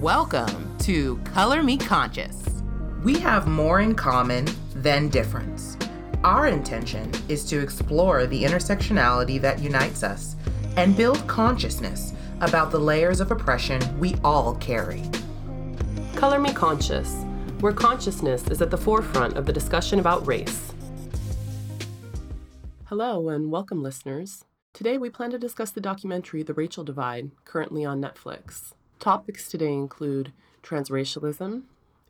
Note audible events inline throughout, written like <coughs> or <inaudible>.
Welcome to Color Me Conscious. We have more in common than difference. Our intention is to explore the intersectionality that unites us and build consciousness about the layers of oppression we all carry. Color Me Conscious, where consciousness is at the forefront of the discussion about race. Hello, and welcome, listeners. Today, we plan to discuss the documentary The Rachel Divide, currently on Netflix. Topics today include transracialism.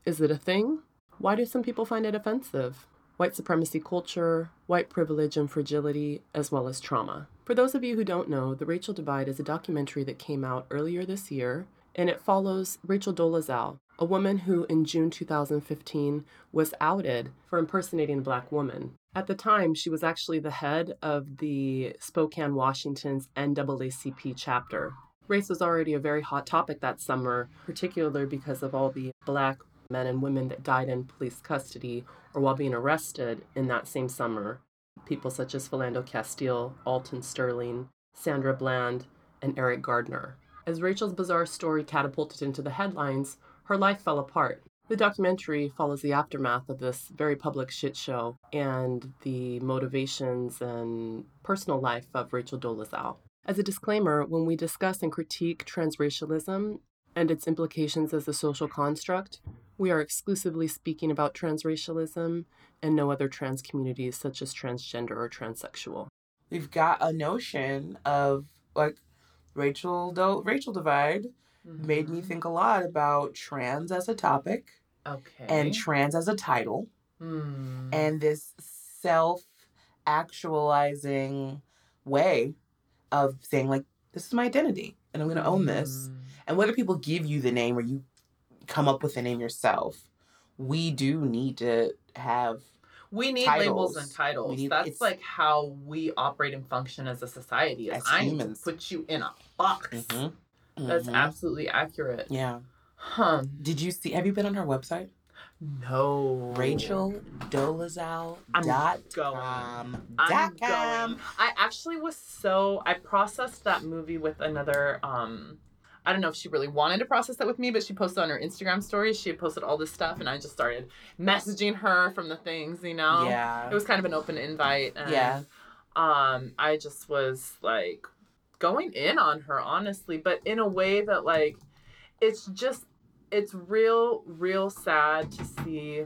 Is it a thing? Why do some people find it offensive? White supremacy culture, white privilege and fragility, as well as trauma. For those of you who don't know, The Racial Divide is a documentary that came out earlier this year, and it follows Rachel Dolezal, a woman who in June 2015 was outed for impersonating a black woman. At the time, she was actually the head of the Spokane, Washington's NAACP chapter. Race was already a very hot topic that summer, particularly because of all the black men and women that died in police custody or while being arrested in that same summer. People such as Philando Castile, Alton Sterling, Sandra Bland, and Eric Garner. As Rachel's bizarre story catapulted into the headlines, her life fell apart. The documentary follows the aftermath of this very public shit show and the motivations and personal life of Rachel Dolezal. As a disclaimer, when we discuss and critique transracialism and its implications as a social construct, we are exclusively speaking about transracialism and no other trans communities such as transgender or transsexual. We've got a notion of like Rachel Do- Rachel divide mm-hmm. made me think a lot about trans as a topic. Okay. And trans as a title. Mm. And this self actualizing way of saying like this is my identity and I'm going to own this. Mm. And whether people give you the name or you come up with the name yourself, we do need to have we need titles. labels and titles. Need, That's like how we operate and function as a society. As I humans. need to put you in a box. Mm-hmm. Mm-hmm. That's absolutely accurate. Yeah. Huh. Did you see? Have you been on her website? No. Rachel Dolezal dot com. I'm going. I actually was so I processed that movie with another um I don't know if she really wanted to process that with me, but she posted on her Instagram stories. She had posted all this stuff, and I just started messaging her from the things, you know. Yeah. It was kind of an open invite. And, yeah. Um, I just was like going in on her, honestly, but in a way that like, it's just, it's real, real sad to see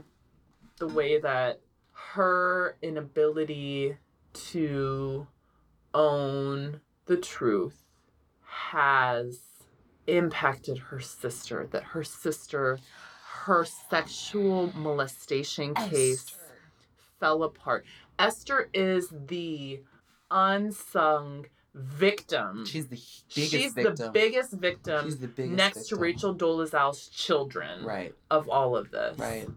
the way that her inability to own the truth has impacted her sister, that her sister, her sexual molestation case Esther. fell apart. Esther is the unsung victim. She's the biggest victim. She's victim. the biggest victim. She's the biggest next victim. to Rachel Dolezal's children. Right. Of all of this. Right.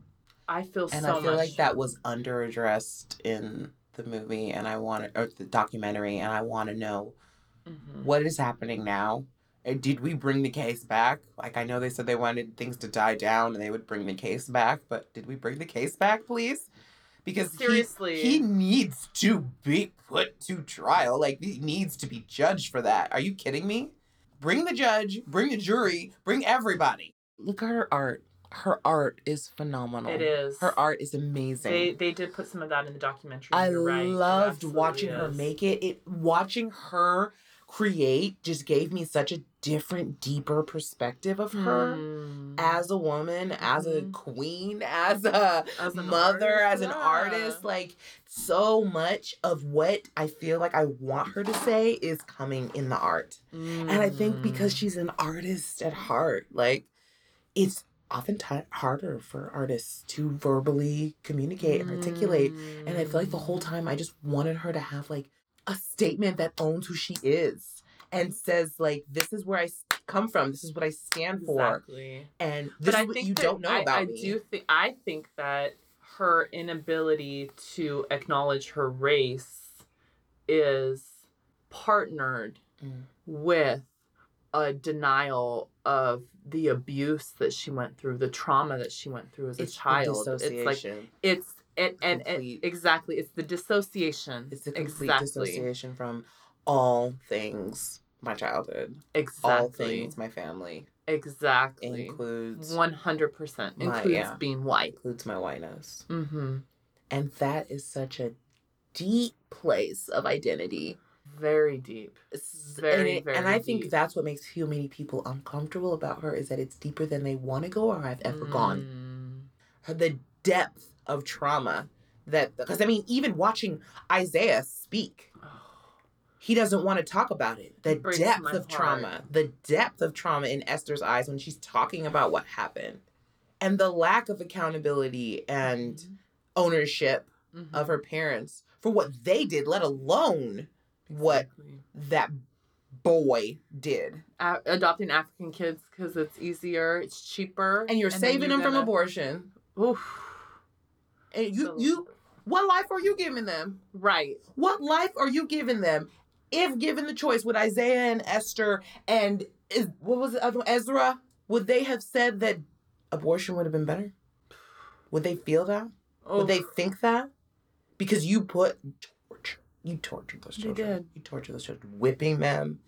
I feel so. and so I feel much... like that was underaddressed in the movie and I want to, or the documentary and I want to know mm-hmm. what is happening now did we bring the case back? Like I know they said they wanted things to die down and they would bring the case back, but did we bring the case back, please? Because seriously, he, he needs to be put to trial. Like he needs to be judged for that. Are you kidding me? Bring the judge, bring the jury, bring everybody. Look at her art. Her art is phenomenal. It is. Her art is amazing. They they did put some of that in the documentary. I You're right. loved watching is. her make it. It watching her create just gave me such a different, deeper perspective of her mm. as a woman, as a mm-hmm. queen, <laughs> as a as mother, artist, as an yeah. artist. Like so much of what I feel like I want her to say is coming in the art. Mm. And I think because mm. she's an artist at heart, like it's oftentimes harder for artists to verbally communicate and articulate. And I feel like the whole time I just wanted her to have like a statement that owns who she is and says like this is where I come from. This is what I stand for. Exactly. And this but is what you don't know I, about I me. do think I think that her inability to acknowledge her race is partnered mm. with a denial of the abuse that she went through, the trauma that she went through as it's a child. It's like it's and and, exactly it's the dissociation it's the complete exactly. dissociation from all things my childhood. Exactly. All things my family Exactly. includes One hundred percent My- includes yeah. being white. includes my whiteness. Mm-hmm. And that is such a deep place of identity. Very deep. Very, and, it- very and I think that's what makes so many people uncomfortable about her is that it's deeper than they want to go or have ever gone. Mm. Her the depth of trauma that because I mean even watching Isaiah speak, <sighs> he doesn't want to talk about it. The It depth of heart. trauma, the depth of trauma in Esther's eyes when she's talking about what happened, and the lack of accountability and ownership Mhm. of her parents for what they did, let alone what Exactly. that boy did. A- adopting African kids because it's easier, it's cheaper, And you're then saving them from abortion. Oof. And you So- you what life are you giving them? right. What life are you giving them? If given the choice with Isaiah and Esther and is, what was the other one? Ezra, would they have said that abortion would have been better? Would they feel that? Would they think that? Because you put torture. You tortured those They children. did. You tortured those children, whipping them,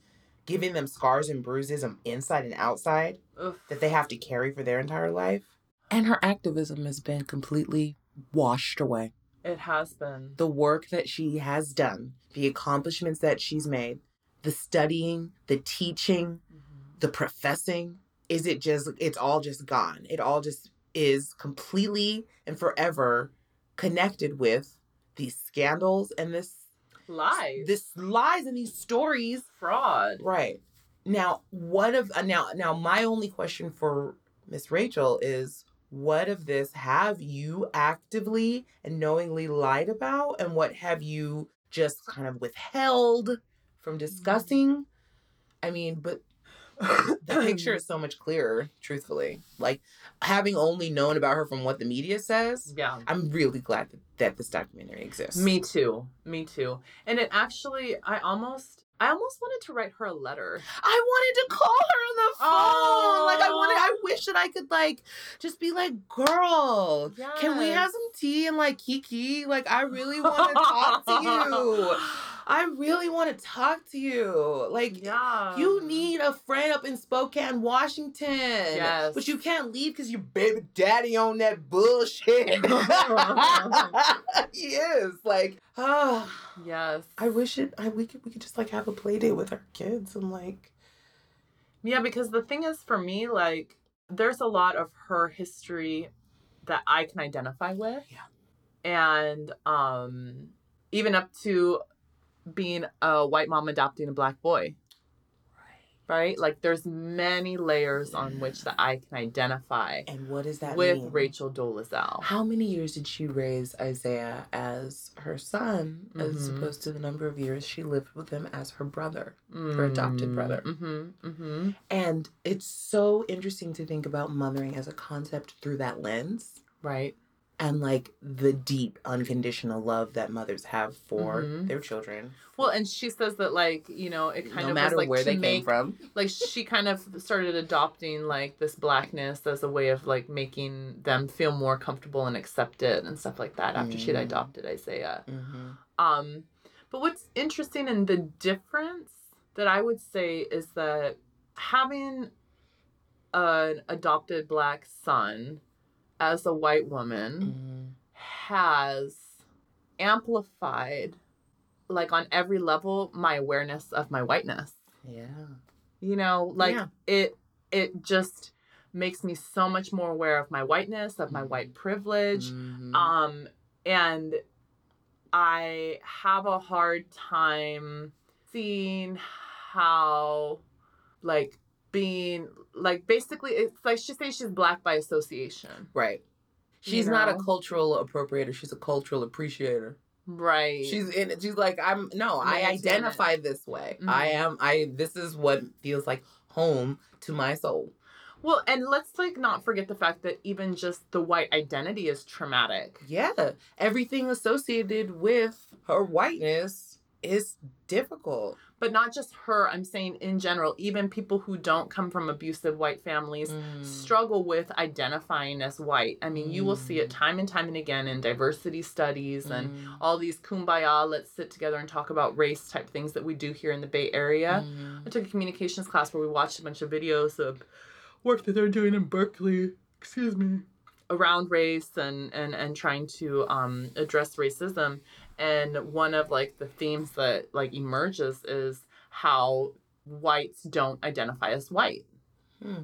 giving them scars and bruises on inside and outside Oof. that they have to carry for their entire life. And her activism has been completely washed away. It has been. The work that she has done, the accomplishments that she's made, the studying, the teaching, Mhm. the professing, is it just, it's all just gone. It all just is completely and forever connected with these scandals and this Lies. this lies and these stories fraud. Right. Now, what of uh, now now my only question for Miss Rachel is what of this have you actively and knowingly lied about and what have you just kind of withheld from mm-hmm. discussing? I mean, but the picture is <coughs> so much clearer, truthfully. Like having only known about her from what the media says, Yeah. I'm really glad that, that this documentary exists. Me too. Me too. And it actually, I almost, I almost wanted to write her a letter. I wanted to call her on the phone. Like I wanted I wish that I could like just be like, girl, can we have some tea and like kiki? Like I really want to talk to you. <laughs> I really want to talk to you. Like yeah. you need a friend up in Spokane, Washington. Yes. But you can't leave because your baby daddy on that bullshit. <laughs> he is. Like, <sighs> ah. Yes. I wish it I we could we could just like have a play date with our kids and like Yeah, because the thing is, for me, like, there's a lot of her history that I can identify with. Yeah. And um, even up to being a white mom adopting a black boy, right? Like, there's many layers on which that I can identify and what does that with mean? Rachel Dolezal. How many years did she raise Isaiah as her son, as Mhm. opposed to the number of years she lived with him as her brother? Her adopted brother. Mm-hmm. Mm-hmm. And it's so interesting to think about mothering as a concept through that lens Right. And like the deep unconditional love that mothers have for Mhm. their children. Well, and she says that, like, you know, it kind no of matter was like where they make came from. like she kind of started adopting like this blackness as a way of like making them feel more comfortable and accepted and stuff like that after she'd Mm. adopted Isaiah. Mm-hmm. Um but what's interesting and the difference that I would say is that having an adopted black son as a white woman Mm-hmm. has amplified like on every level my awareness of my whiteness Yeah. you know like Yeah. it it just makes me so much more aware of my whiteness of my white privilege Mhm. um and i have a hard time seeing how like being like basically it's like she says she's black by association right. You She's not a cultural appropriator. She's a cultural appreciator. right She's in it. She's like, I'm no, I it. identify this way. Mhm. I am I this is what feels like home to my soul. well and let's like not forget the fact that even just the white identity is traumatic Yeah. Everything associated with her whiteness is difficult. But not just her. I'm saying in general, even people who don't come from abusive white families Mm. struggle with identifying as white. I mean, you will see it Mm. time and time and again in diversity studies and Mm. all these kumbaya, let's sit together and talk about race type things that we do here in the Bay Area. Mm. I took a communications class where we watched a bunch of videos of work that they're doing in Berkeley, excuse me, around race and and and trying to um address racism. And one of like the themes that like emerges is how whites don't identify as white. Hmm.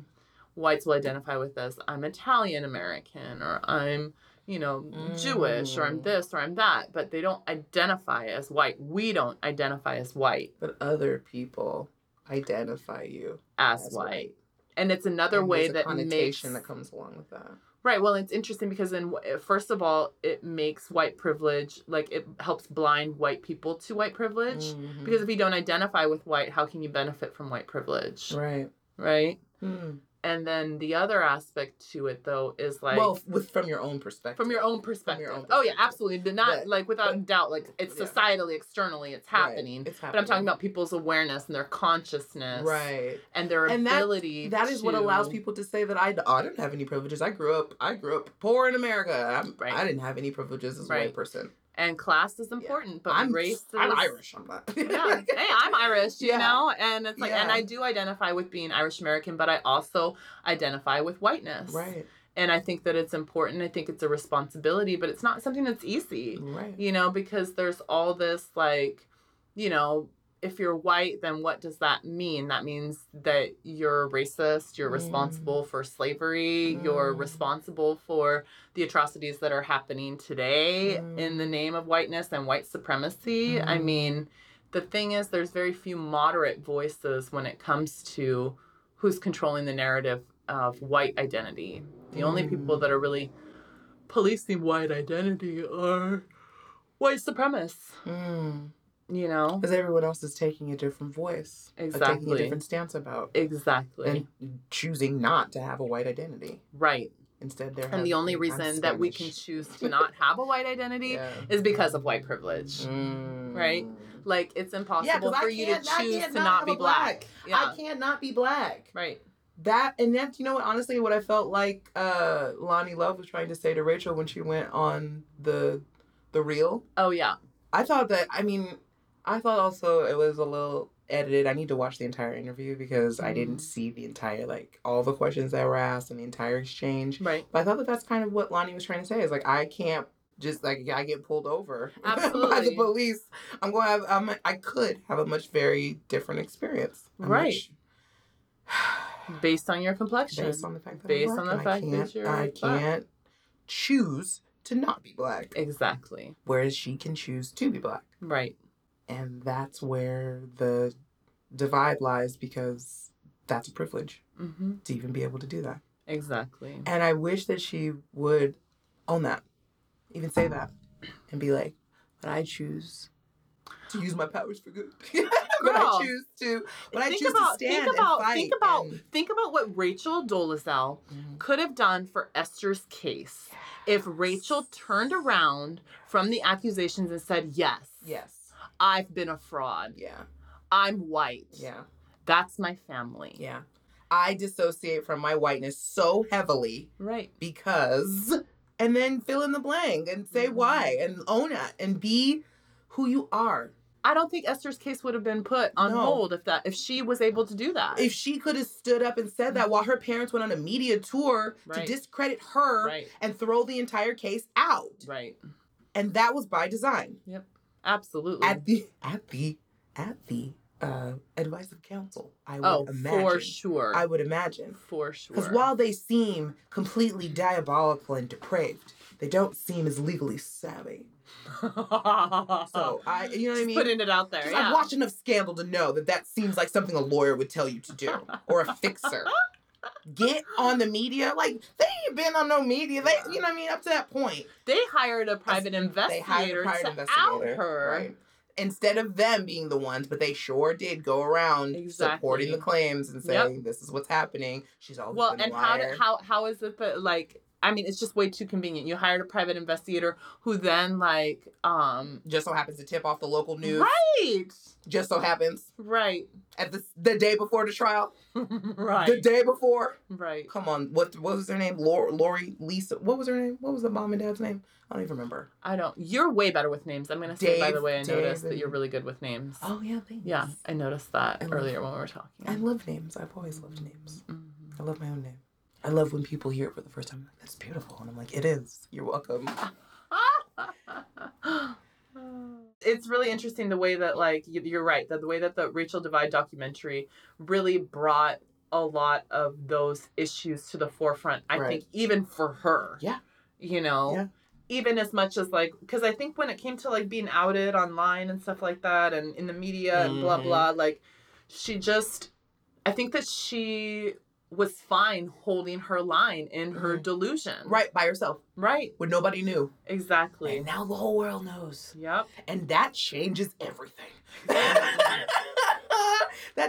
Whites will identify with as I'm Italian American or I'm you know Jewish or I'm Mm. this or I'm that, but they don't identify as white. We don't identify as white But other people identify you as, As white. white. And it's another And way that makes connotation that comes along with that. Right. Well, it's interesting because then, first of all, it makes white privilege like it helps blind white people to white privilege Mhm. because if you don't identify with white, how can you benefit from white privilege? right. Right. Mm. And then the other aspect to it though is like well, with from your own perspective. from your own perspective. own Oh yeah, absolutely. But not But- like without but- a doubt. Like it's Yeah. societally, externally, it's Right. happening. It's But I'm talking about people's awareness and their consciousness, right. And their And that- ability. That is what allows people to say that I, oh, I didn't have any privileges. I grew up I grew up poor in America. I'm, Right. I didn't have any privileges as a Right. white person. And class is important, but I'm race is. I'm Irish. I'm not. yeah. <laughs> Hey, I'm Irish, you Yeah. know? And it's like, and I do identify with being Irish American, but I also identify with whiteness. right. And I think that it's important. I think it's a responsibility, but it's not something that's easy, Right. you know, because there's all this, like, you know, if you're white, then what does that mean? That means that you're racist, you're Mm. responsible for slavery, you're Mm. responsible for the atrocities that are happening today Mm. in the name of whiteness and white supremacy. I Mm. mean, the thing is, there's very few moderate voices when it comes to who's controlling the narrative of white identity. The only people Mm. that are really policing white identity are white supremacists, Mm. You know? Because everyone else is taking a different voice, uh, taking Exactly. a different stance about, Exactly. and choosing not to have a white identity. right. Instead, they're And the only reason that we can choose to <laughs> not have a white identity Yeah. is because of white privilege. Mm. Right? Like it's impossible I for you to choose to not not be black. black. Yeah. I can't not be black. right. That and that's you know what honestly what I felt like uh Loni Love was trying to say to Rachel when she went on the the Real. Oh yeah. I thought that I mean I thought also it was a little edited. I need to watch the entire interview because I didn't Mm. see the entire like all the questions that were asked and the entire exchange. Right. But I thought that that's kind of what Loni was trying to say is like I can't just like I get pulled over <laughs> by the police. I'm going to have I'm, I could have a much very different experience. A Right. much- <sighs> Based on your complexion. based on the fact that Based I'm on the fact that you're I can't choose to not be black, exactly. whereas she can choose to be black, Right. And that's where the divide lies because that's a privilege Mm-hmm. to even be able to do that. Exactly. And I wish that she would own that, even say that, and be like, "But I choose." To use my powers for good, <laughs> but. I choose to. But I choose about, to stand think about, and fight. think about, and- think about what Rachel Dolezal Mhm. could have done for Esther's case if Rachel turned around from the accusations and said, "Yes, Yes. I've been a fraud. Yeah. I'm white. Yeah. That's my family." Yeah. I dissociate from my whiteness so heavily Right. because, and then fill in the blank and say Mhm. why and own it and be who you are. I don't think Esther's case would have been put on No. hold if that if she was able to do that. If she could have stood up and said that while her parents went on a media tour to discredit her right. and throw the entire case out. Right. And that was by design. Absolutely. At the at the at the uh advice of counsel, I would oh, imagine. for sure. I would imagine. for sure. Because while they seem completely diabolical and depraved, they don't seem as legally savvy. <laughs> So I, you know what I Just mean? putting it out there. Yeah. I've watched enough Scandal to know that that seems like something a lawyer would tell you to do, or a fixer. <laughs> Get on the media, like they ain't been on no media. They, you know what I mean, up to that point. they hired a private They investigator hired a private to investigator, out her. right? Instead of them being the ones, but they sure did go around Exactly. supporting the claims and saying this is what's happening. She's always Well, been a and how liar. did, how how is it that like I mean, it's just way too convenient. You hired a private investigator who then like um Just so happens to tip off the local news. Right. Just so happens Right. at the the day before the trial. <laughs> right. The day before. Right. Come on, what what was her name? Lori, Lori Lisa. What was her name? What was the mom and dad's name? I don't even remember. I don't. You're way better with names. I'm gonna say by the way, I noticed Dave that you're really good with names. Oh yeah, thanks. Yeah, I noticed that I love- earlier when we were talking. I love names. I've always loved names. Mhm. I love my own name. I love when people hear it for the first time. Like, That's beautiful, and I'm like, it is. You're welcome. <laughs> it's really interesting the way that like you're right that the way that the Rachel Divide documentary really brought a lot of those issues to the forefront. I Right. think even for her. Yeah. You know. Yeah. Even as much as like, because I think when it came to like being outed online and stuff like that, and in the media and blah Mhm. blah, like she just, I think that she was fine holding her line in her Mhm. delusion. right by herself. Right. when nobody knew, Exactly. and now the whole world knows, Yep. and that changes everything. <laughs> <laughs> that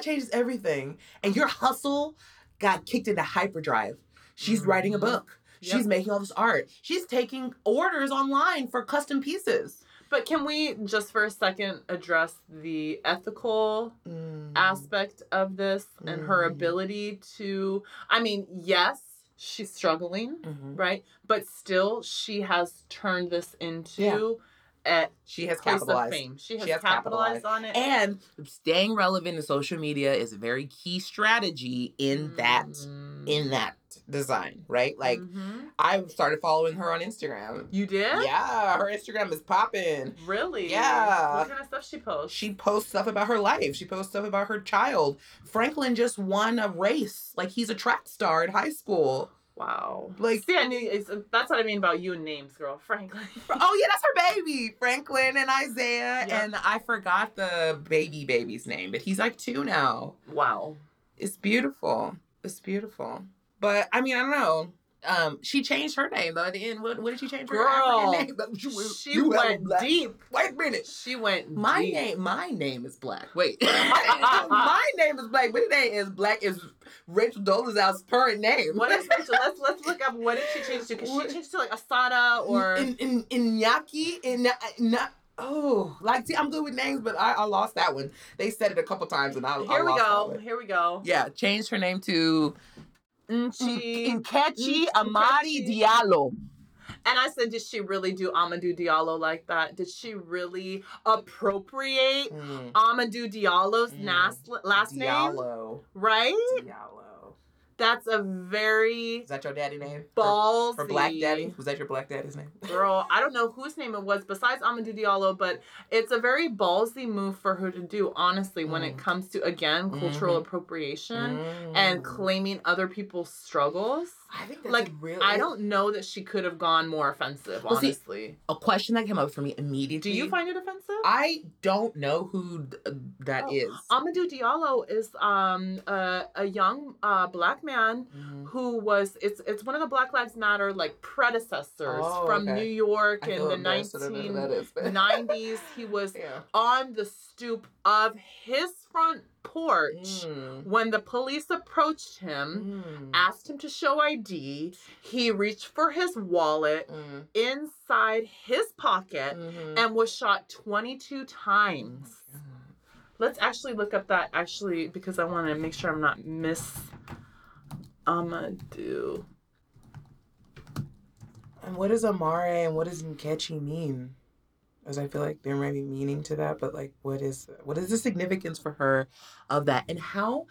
changes everything, and your hustle got kicked into hyperdrive. She's writing a Mhm. book. Yep. She's making all this art. She's taking orders online for custom pieces. But can we just for a second address the ethical Mm. aspect of this and her Mm. ability to I mean, yes, she's struggling, Mhm. right? But still she has turned this into a She has capitalized. fame. She has, She has capitalized, on it. And staying relevant in social media is a very key strategy in that Mm. in that design, right? Like Mhm. I started following her on Instagram. you did? Yeah, her Instagram is popping. Really? Yeah. What kind of stuff she posts? She posts stuff about her life. She posts stuff about her child. Franklin just won a race. Like he's a track star in high school. wow. Like- see, I knew it's, that's what I mean about you and names, girl. Franklin. <laughs> Oh yeah, that's her baby, Franklin and Isaiah. Yep. And I forgot the baby baby's name, but he's like two now. wow. It's beautiful. It's beautiful. But I mean, I don't know. Um, she changed her name though at the end. What, what did she change her Girl, African name? <laughs> You- She you went deep. Wait a minute. She went My deep. name, my name is Black. Wait, <laughs> <laughs> my name is Black. But name is Black. Is Rachel Dolezal's current name? What is Rachel? Let's let's look up what did she change to? Because she changed to like Asada or in in in Nyaki in not. Oh, like see, I'm good with names, but I, I lost that one. They said it a couple times, and I, I here we lost that go. Here we go. Yeah, changed her name to Nchi. Nkechi. Amadi Diallo. And I said, did she really do Amadou Diallo like that? Did she really appropriate Mm. Amadou Diallo's Mm. last last name? Diallo. Right? Diallo. That's a very Is that your daddy name? ballsy. Or, Black Daddy? Was that your Black Daddy's name? Girl, I don't know whose name it was besides Amadou Diallo, but it's a very ballsy move for her to do, honestly, when it Mm. comes to, again, cultural Mhm. appropriation and Mm. claiming other people's struggles. I think that's Like, a real. I don't know that she could have gone more offensive, Well, see, honestly. A question that came up for me immediately. Do you find it offensive? I don't know who th- that Oh, is. Amadou Diallo is um a, a young uh black man Mhm. who was it's it's one of the Black Lives Matter like predecessors Oh, from okay. New York in the embarrassed that I know who that is, but- 1990s. He was <laughs> yeah. on the stoop of his front porch Mm. when the police approached him, Mm. asked him to show ID. He reached for his wallet Mm. inside his pocket Mhm. and was shot 22 times. Let's actually look up that actually because I want to make sure I'm not miss Amadou. And what does Amare and what does Nkechi mean? Because I feel like there might be meaning to that, but like, what is what is the significance for her of that, and how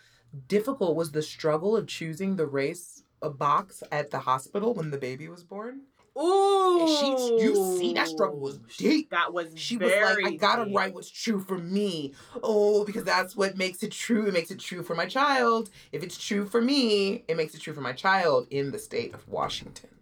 difficult was the struggle of choosing the race a box at the hospital when the baby was born? Ooh, she, you see, that struggle was deep. That was She was like, I gotta deep. write what's true for me. Oh, because that's what makes it true. It makes it true for my child. If it's true for me, it makes it true for my child in the state of Washington.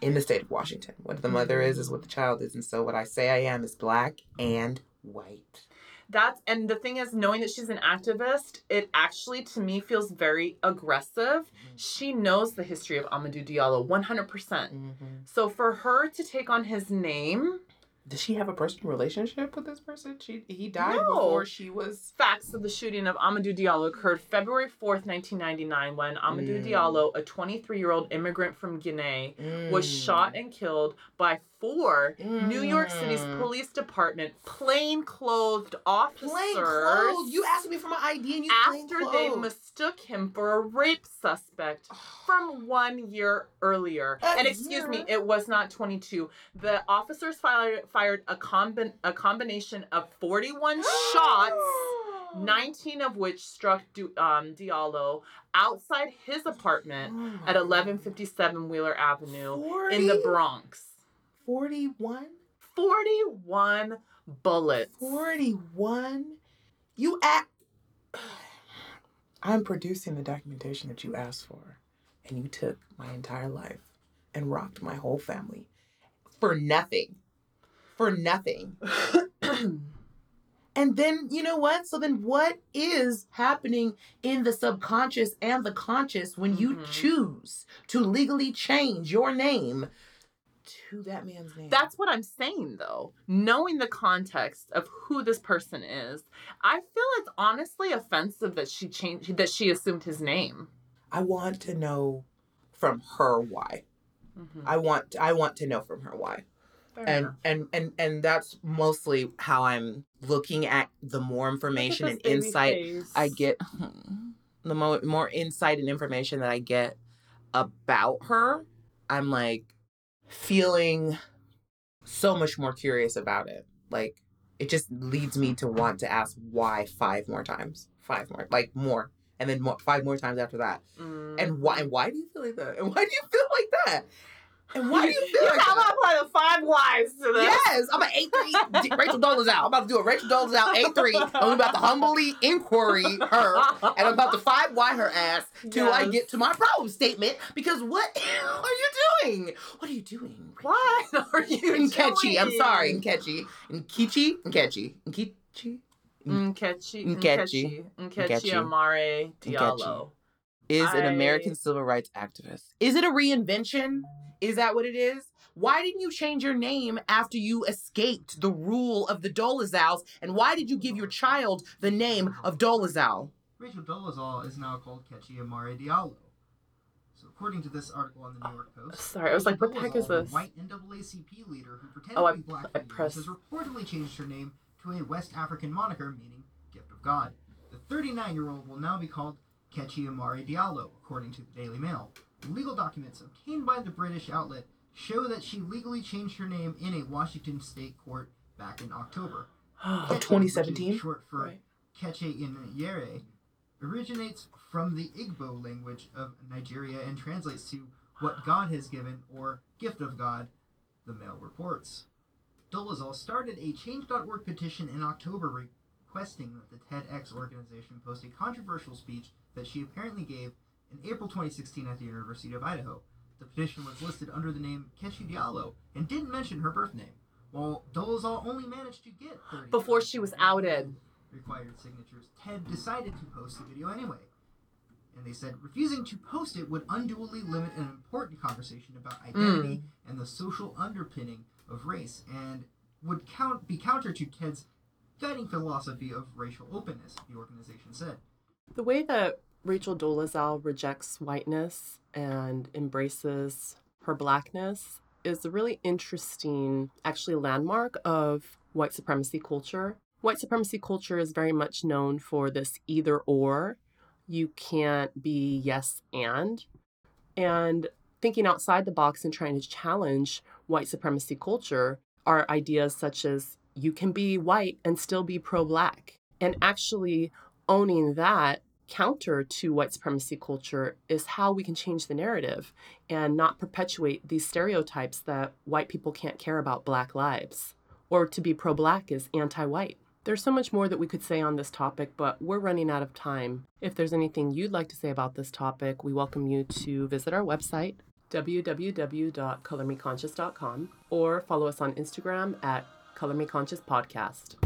In the state of Washington. What the mother is, is what the child is. And so what I say I am is black and white. That's and the thing is, knowing that she's an activist, it actually to me feels very aggressive. Mm-hmm. She knows the history of Amadou Diallo 100%. Mm-hmm. So for her to take on his name Does she have a personal relationship with this person? She he died No. before she was. Facts of the shooting of Amadou Diallo occurred February 4th, 1999, when Amadou Mm. Diallo, a 23 year old immigrant from Guinea, was Mm. shot and killed by four New York City's Mm. police department plain clothed officers Plain clothes. You asked me for my ID and you after they mistook him for a rape suspect <sighs> from one year earlier. A and excuse me, it was not 22. The officers fired, fired a, combi- a combination of 41 <gasps> shots. 19 of which struck du- um, Diallo outside his apartment Oh at 1157 Wheeler Avenue 40? in the Bronx. 41? 41 bullets. 41? You act. <sighs> I'm producing the documentation that you asked for, and you took my entire life and rocked my whole family for nothing. For nothing. <sighs> And then, you know what? So then, what is happening in the subconscious and the conscious when you Mhm. choose to legally change your name to that man's name? That's what I'm saying, though. Knowing the context of who this person is, I feel it's honestly offensive that she changed that she assumed his name. I want to know from her why. Mhm. I want I want to know from her why. Fair And enough. and and and that's mostly how I'm looking at the more information and at this baby insight face. I get the more more insight and information that I get about her, I'm like feeling so much more curious about it. Like it just leads me to want to ask why five more times, five more, like more, and then more, five more times after that. Mm. And why? And why do you feel like that? And why do you feel like that? And why do you feel you like up with the five whys to this. Yes, I'm an eight three. Rachel Dollars out. I'm about to do a Rachel eight three. I'm about to humbly inquiry her, and I'm about to five why her ass till I get to my problem statement. Because what <laughs> are you doing? What are you doing? What <laughs> are you Nkechi. I'm doing? sorry, Nkechi. Nkechi. Nkechi. Nkechi. Mm, Nkechi. Mm, Nkechi. Mm, Nkechi. Nkechi Nkechi. Amare Diallo. Is an I- American civil rights activist. Is it a reinvention? Is that what it is? Why didn't you change your name after you escaped the rule of the Dolezals? And why did you give your child the name of Dolezal? Rachel Dolezal is now called Kechi Amare Diallo. So, according to this article on the New York Post, Sorry, I was like, what the heck is this? The white NAACP leader who pretended Oh, to be black I for years, pressed- has reportedly changed her name to a West African moniker meaning gift of God. The 39-year-old will now be called Kechi Amare Diallo, according to the Daily Mail. Legal documents obtained by the British outlet show that she legally changed her name in a Washington state court back in October. <sighs> Of 2017? which is short for Right. Keche Inyere, originates from the Igbo language of Nigeria and translates to what God has given or gift of God, the Mail reports. Dolezal started a Change.org petition in October requesting that the TEDx organization post a controversial speech that she apparently gave in April 2016 at the University of Idaho. The petition was listed under the name Kechi Diallo and didn't mention her birth name, while Dolezal only managed to get 30 Before she was outed. required signatures, TED decided to post the video anyway. And they said refusing to post it would unduly limit an important conversation about hmm. identity and the social underpinning of race, and would count be counter to TED's guiding philosophy of racial openness, the organization said. The way that Rachel Dolezal rejects whiteness and embraces her blackness is a really interesting, actually, landmark of white supremacy culture. White supremacy culture is very much known for this either or. You can't be yes and. And thinking outside the box and trying to challenge white supremacy culture are ideas such as you can be white and still be pro black. And actually owning that counter to white supremacy culture is how we can change the narrative and not perpetuate these stereotypes that white people can't care about black lives or to be pro black is anti white. There's so much more that we could say on this topic, but we're running out of time. If there's anything you'd like to say about this topic, we welcome you to visit our website, www.colormeconscious.com, or follow us on Instagram at Color Me Conscious Podcast.